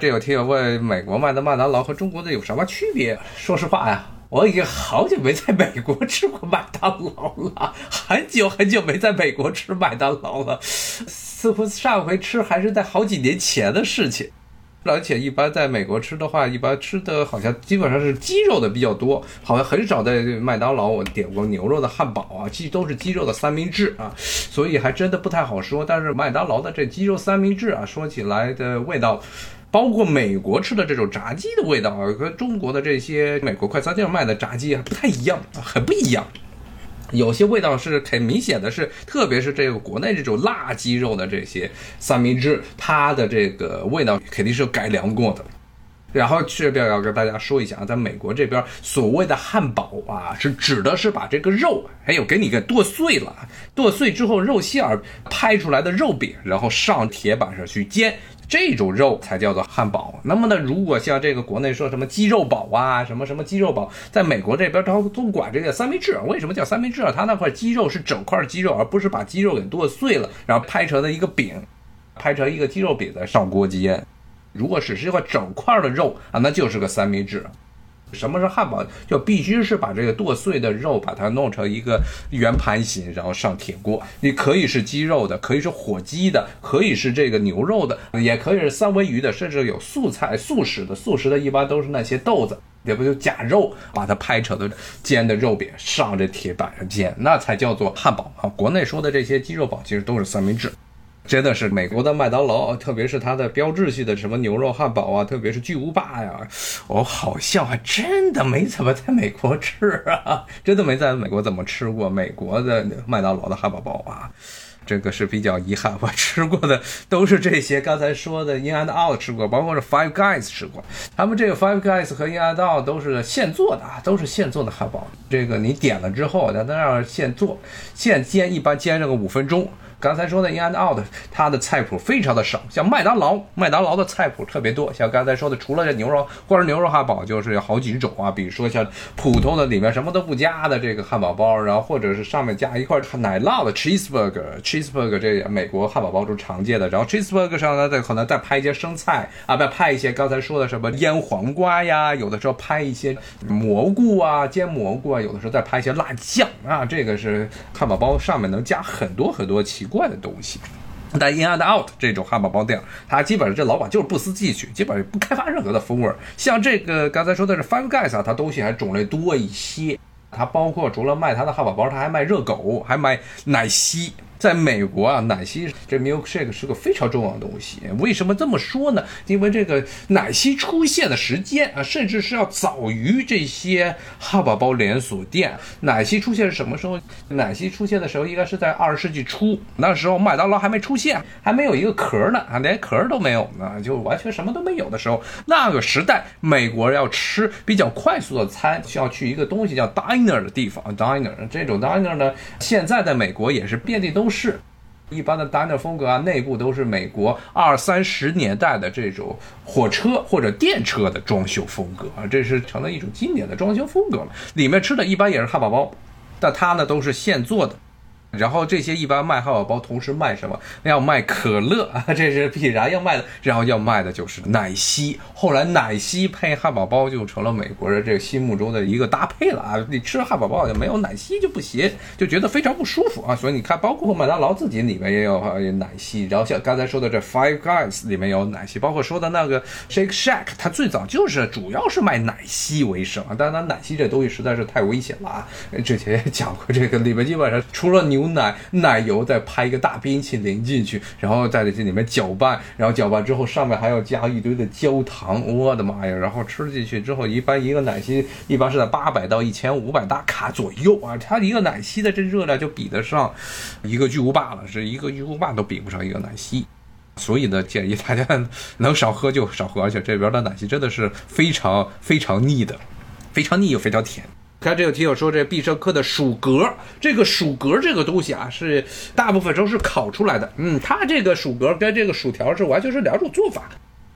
这有听友问美国卖的麦当劳和中国的有什么区别？说实话呀，我已经好久没在美国吃过麦当劳了，很久很久没在美国吃麦当劳了，似乎上回吃还是在好几年前的事情。而且一般在美国吃的话，一般吃的好像基本上是鸡肉的比较多，好像很少在麦当劳我点过牛肉的汉堡啊，鸡都是鸡肉的三明治啊，所以还真的不太好说。但是麦当劳的这鸡肉三明治啊，说起来的味道，包括美国吃的这种炸鸡的味道啊，和中国的这些美国快餐店卖的炸鸡啊不太一样，很不一样。有些味道是很明显的，是特别是这个国内这种辣鸡肉的这些三明治，它的这个味道肯定是改良过的。然后这边要跟大家说一下啊，在美国这边所谓的汉堡啊，是指的是把这个肉还有给你给剁碎了，剁碎之后肉馅儿拍出来的肉饼，然后上铁板上去煎。这种肉才叫做汉堡。那么呢，如果像这个国内说什么鸡肉堡啊，什么什么鸡肉堡，在美国这边都都管这个三明治。为什么叫三明治啊？它那块鸡肉是整块鸡肉，而不是把鸡肉给剁碎了，然后拍成的一个饼，拍成一个鸡肉饼再上锅煎。如果只是一块整块的肉啊，那就是个三明治。什么是汉堡？就必须是把这个剁碎的肉，把它弄成一个圆盘形，然后上铁锅。你可以是鸡肉的，可以是火鸡的，可以是这个牛肉的，也可以是三文鱼的，甚至有素菜、素食的。素食的一般都是那些豆子，也不就假肉，把它拍成的煎的肉饼上这铁板上煎，那才叫做汉堡啊。国内说的这些鸡肉堡其实都是三明治。真的是美国的麦当劳，特别是它的标志性的什么牛肉汉堡啊，特别是巨无霸呀，我好像还真的没怎么在美国吃啊，真的没在美国怎么吃过美国的麦当劳的汉堡包啊，这个是比较遗憾。我吃过的都是这些，刚才说的 In and Out 吃过，包括是 Five Guys 吃过，他们这个 Five Guys 和 In and Out 都是现做的啊，都是现做的汉堡。这个你点了之后，在那儿现做现煎，一般煎上个五分钟。刚才说的 In and Out，它的菜谱非常的少，像麦当劳，麦当劳的菜谱特别多。像刚才说的，除了这牛肉或者牛肉汉堡，就是有好几种啊。比如说像普通的里面什么都不加的这个汉堡包，然后或者是上面加一块奶酪的 cheeseburger，cheeseburger 这美国汉堡包中常见的。然后 cheeseburger 上呢，再可能再拍一些生菜啊，再拍一些刚才说的什么腌黄瓜呀，有的时候拍一些蘑菇啊，煎蘑菇啊，有的时候再拍一些辣酱啊。这个是汉堡包上面能加很多很多奇。怪的东西，但 In and Out 这种汉堡包店，它基本上这老板就是不思进取，基本上不开发任何的风味。像这个刚才说的是 Five Guys 啊，它东西还种类多一些，它包括除了卖它的汉堡包，它还卖热狗，还卖奶昔。在美国啊，奶昔这 milkshake 是个非常重要的东西。为什么这么说呢？因为这个奶昔出现的时间啊，甚至是要早于这些汉堡包连锁店。奶昔出现是什么时候？奶昔出现的时候应该是在二十世纪初，那时候麦当劳还没出现，还没有一个壳呢啊，连壳都没有呢，就完全什么都没有的时候。那个时代，美国要吃比较快速的餐，需要去一个东西叫 diner 的地方。diner 这种 diner 呢，现在在美国也是遍地都。是，一般的单点风格啊，内部都是美国二三十年代的这种火车或者电车的装修风格啊，这是成了一种经典的装修风格了。里面吃的一般也是汉堡包，但它呢都是现做的。然后这些一般卖汉堡包，同时卖什么？要卖可乐啊，这是必然要卖的。然后要卖的就是奶昔。后来奶昔配汉堡包就成了美国人这心目中的一个搭配了啊！你吃汉堡包就没有奶昔就不行，就觉得非常不舒服啊。所以你看，包括麦当劳自己里面也有奶昔。然后像刚才说的这 Five Guys 里面有奶昔，包括说的那个 Shake Shack，它最早就是主要是卖奶昔为生啊。但是它奶昔这东西实在是太危险了啊！之前也讲过，这个里面基本上除了牛。牛奶、奶油，再拍一个大冰淇淋进去，然后在这里面搅拌，然后搅拌之后上面还要加一堆的焦糖，我的妈呀！然后吃进去之后，一般一个奶昔一般是在八百到一千五百大卡左右啊，它一个奶昔的这热量就比得上一个巨无霸了，是一个巨无霸都比不上一个奶昔，所以呢，建议大家能少喝就少喝，而且这边的奶昔真的是非常非常腻的，非常腻又非常甜。看这个题友说，这必胜客的薯格，这个薯格这个东西啊，是大部分都是烤出来的。嗯，它这个薯格跟这个薯条是完全是两种做法。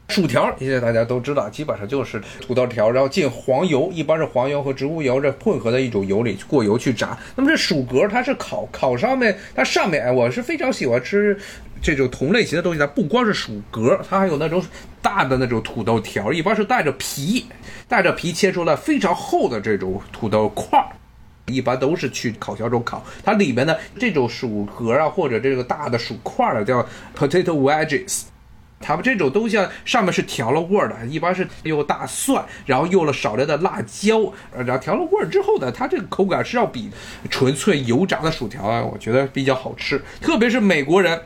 薯条，现在大家都知道，基本上就是土豆条，然后进黄油，一般是黄油和植物油这混合的一种油里过油去炸。那么这薯格它是烤烤上面，它上面哎，我是非常喜欢吃这种同类型的东西。它不光是薯格，它还有那种大的那种土豆条，一般是带着皮，带着皮切出来非常厚的这种土豆块儿，一般都是去烤箱中烤。它里面的这种薯格啊，或者这个大的薯块儿叫 potato wedges。他们这种东西啊，上面是调了味儿的，一般是用大蒜，然后用了少量的辣椒，然后调了味儿之后呢，它这个口感是要比纯粹油炸的薯条啊，我觉得比较好吃。特别是美国人，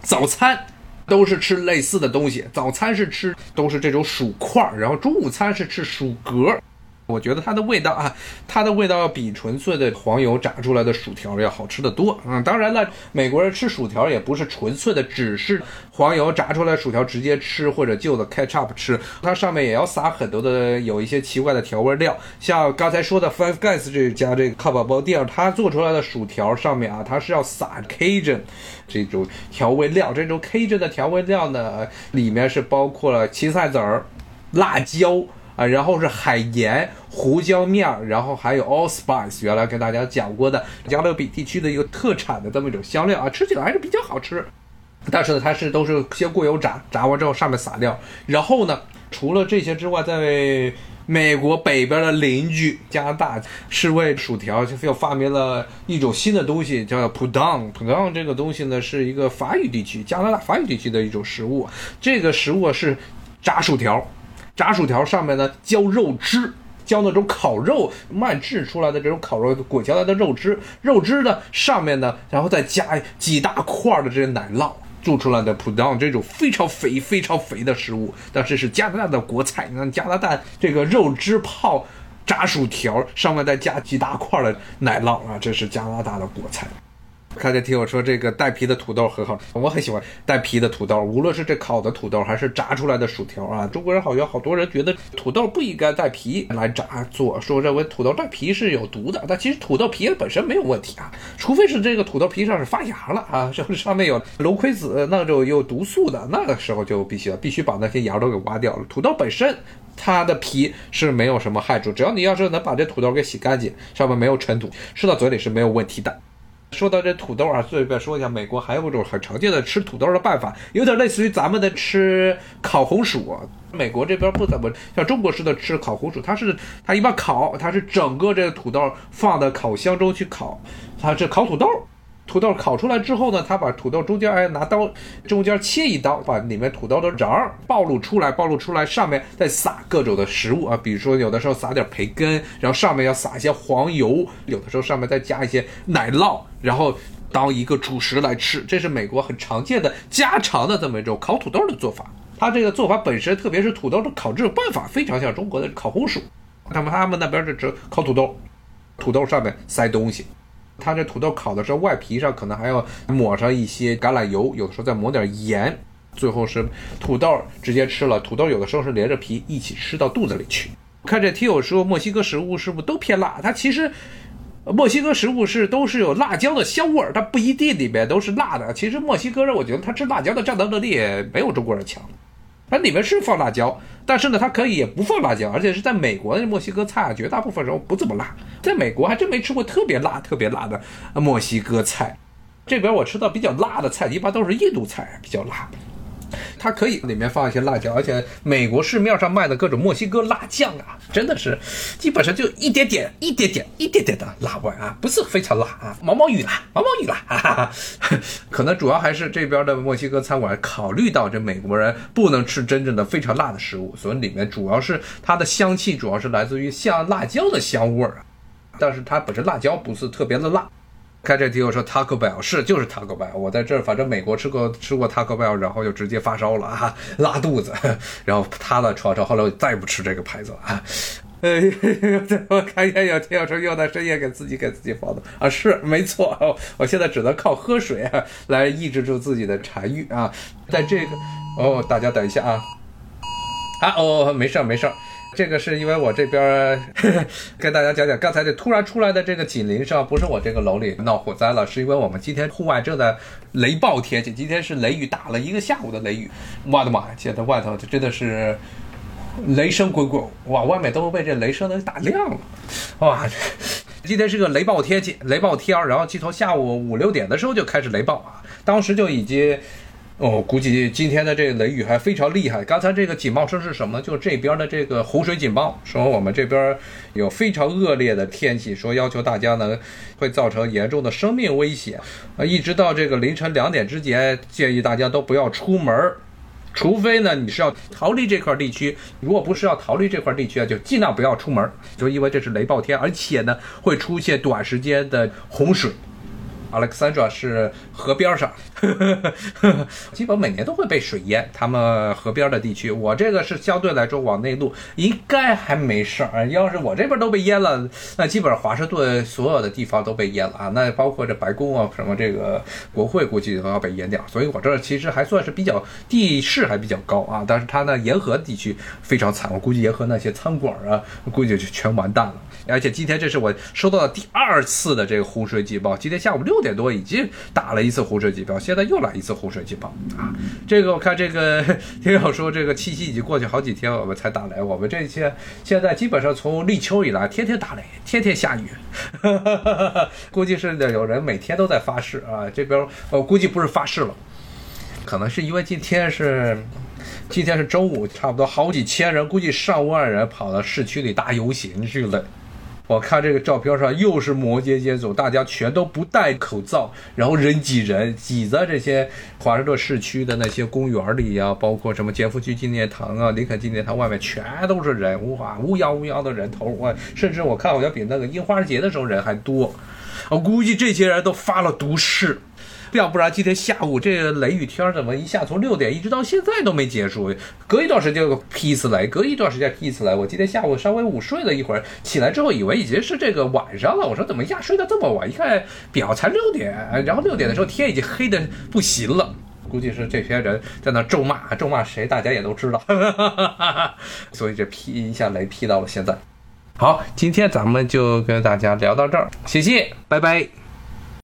早餐都是吃类似的东西，早餐是吃都是这种薯块儿，然后中午餐是吃薯格。我觉得它的味道啊，它的味道要比纯粹的黄油炸出来的薯条要好吃的多。嗯，当然了，美国人吃薯条也不是纯粹的，只是黄油炸出来薯条直接吃，或者就着 ketchup 吃，它上面也要撒很多的有一些奇怪的调味料。像刚才说的 Five Guys 这家这个汉堡包店，它做出来的薯条上面啊，它是要撒 Cajun 这种调味料。这种 Cajun 的调味料呢，里面是包括了芹菜籽儿、辣椒。啊，然后是海盐、胡椒面儿，然后还有 allspice，原来跟大家讲过的加勒比地区的一个特产的这么一种香料啊，吃起来还是比较好吃。但是呢，它是都是先过油炸，炸完之后上面撒料。然后呢，除了这些之外，在美国北边的邻居加拿大是为薯条就又发明了一种新的东西，叫 p u d o n p u d o n 这个东西呢是一个法语地区加拿大法语地区的一种食物，这个食物是炸薯条。炸薯条上面呢浇肉汁，浇那种烤肉慢制出来的这种烤肉裹起来的肉汁，肉汁呢上面呢，然后再加几大块的这些奶酪，做出来的普当这种非常肥非常肥的食物，但是是加拿大的国菜。你看加拿大这个肉汁泡炸薯条，上面再加几大块的奶酪啊，这是加拿大的国菜。看见听我说这个带皮的土豆很好，我很喜欢带皮的土豆，无论是这烤的土豆还是炸出来的薯条啊。中国人好像好多人觉得土豆不应该带皮来炸做，说认为土豆带皮是有毒的。但其实土豆皮本身没有问题啊，除非是这个土豆皮上是发芽了啊，是上面有龙葵子那种有毒素的，那个时候就必须了，必须把那些芽都给挖掉了。土豆本身它的皮是没有什么害处，只要你要是能把这土豆给洗干净，上面没有尘土，吃到嘴里是没有问题的。说到这土豆啊，顺便说一下，美国还有一种很常见的吃土豆的办法，有点类似于咱们的吃烤红薯。美国这边不怎么像中国似的吃烤红薯，它是它一般烤，它是整个这个土豆放到烤箱中去烤，它是烤土豆。土豆烤出来之后呢，他把土豆中间哎拿刀中间切一刀，把里面土豆的瓤儿暴露出来，暴露出来上面再撒各种的食物啊，比如说有的时候撒点培根，然后上面要撒一些黄油，有的时候上面再加一些奶酪，然后当一个主食来吃。这是美国很常见的家常的这么一种烤土豆的做法。它这个做法本身，特别是土豆的烤制办法，非常像中国的烤红薯。那么他们那边是只烤土豆，土豆上面塞东西。它这土豆烤的时候，外皮上可能还要抹上一些橄榄油，有的时候再抹点盐，最后是土豆直接吃了。土豆有的时候是连着皮一起吃到肚子里去。看这听友说墨西哥食物是不是都偏辣？它其实墨西哥食物是都是有辣椒的香味儿，它不一定里面都是辣的。其实墨西哥人我觉得他吃辣椒的战斗能力没有中国人强。它里面是放辣椒，但是呢，它可以也不放辣椒，而且是在美国的墨西哥菜啊，绝大部分时候不怎么辣。在美国还真没吃过特别辣、特别辣的墨西哥菜。这边我吃到比较辣的菜，一般都是印度菜，比较辣。它可以里面放一些辣椒，而且美国市面上卖的各种墨西哥辣酱啊，真的是基本上就一点点、一点点、一点点的辣味啊，不是非常辣啊，毛毛雨啦，毛毛雨啦，哈哈。可能主要还是这边的墨西哥餐馆考虑到这美国人不能吃真正的非常辣的食物，所以里面主要是它的香气主要是来自于像辣椒的香味儿啊，但是它本身辣椒不是特别的辣。开这题我说 Taco Bell 是就是 Taco Bell，我在这儿反正美国吃过吃过 Taco Bell，然后就直接发烧了啊，拉肚子，然后趴在床上，后来我再也不吃这个牌子了啊。哎，我看见有听友说又在深夜给自己给自己放的啊，是没错，我现在只能靠喝水啊来抑制住自己的馋欲啊。在这个哦，大家等一下啊，啊哦没事儿没事儿。这个是因为我这边 跟大家讲讲，刚才这突然出来的这个警铃声，不是我这个楼里闹火灾了，是因为我们今天户外正在雷暴天气，今天是雷雨打了一个下午的雷雨，我的妈呀，现在外头这真的是雷声滚滚，哇，外面都被这雷声给打亮了，哇！今天是个雷暴天气，雷暴天儿，然后从下午五六点的时候就开始雷暴啊，当时就已经。哦，估计今天的这个雷雨还非常厉害。刚才这个警报声是什么？就这边的这个洪水警报，说我们这边有非常恶劣的天气，说要求大家呢会造成严重的生命危险啊！一直到这个凌晨两点之前，建议大家都不要出门，除非呢你是要逃离这块地区。如果不是要逃离这块地区啊，就尽量不要出门，就因为这是雷暴天，而且呢会出现短时间的洪水。Alexandra 是河边上，基本每年都会被水淹。他们河边的地区，我这个是相对来说往内陆，应该还没事儿。要是我这边都被淹了，那基本上华盛顿所有的地方都被淹了啊。那包括这白宫啊，什么这个国会估计都要被淹掉。所以我这其实还算是比较地势还比较高啊。但是它呢，沿河地区非常惨，我估计沿河那些餐馆啊，估计就全完蛋了。而且今天这是我收到的第二次的这个洪水警报，今天下午六。点多已经打了一次洪水警报，现在又来一次洪水警报啊！这个我看这个听友说，这个七夕已经过去好几天，我们才打雷。我们这些现在基本上从立秋以来，天天打雷，天天下雨，估计是有人每天都在发誓啊。这边我估计不是发誓了，可能是因为今天是今天是周五，差不多好几千人，估计上万人跑到市区里大游行去了。我看这个照片上又是摩羯接走，大家全都不戴口罩，然后人挤人，挤在这些华盛顿市区的那些公园里呀，包括什么杰弗逊纪念堂啊、林肯纪念堂外面全都是人，哇，乌泱乌泱的人头，哇甚至我看好像比那个樱花节的时候人还多，我估计这些人都发了毒誓。要不然今天下午这雷雨天怎么一下从六点一直到现在都没结束？隔一段时间劈一次雷，隔一段时间劈一次雷。我今天下午稍微午睡了一会儿，起来之后以为已经是这个晚上了。我说怎么一下睡到这么晚？一看表才六点，然后六点的时候天已经黑的不行了。估计是这些人在那咒骂，咒骂谁？大家也都知道。所以这劈一下雷劈到了现在。好，今天咱们就跟大家聊到这儿，谢谢，拜拜。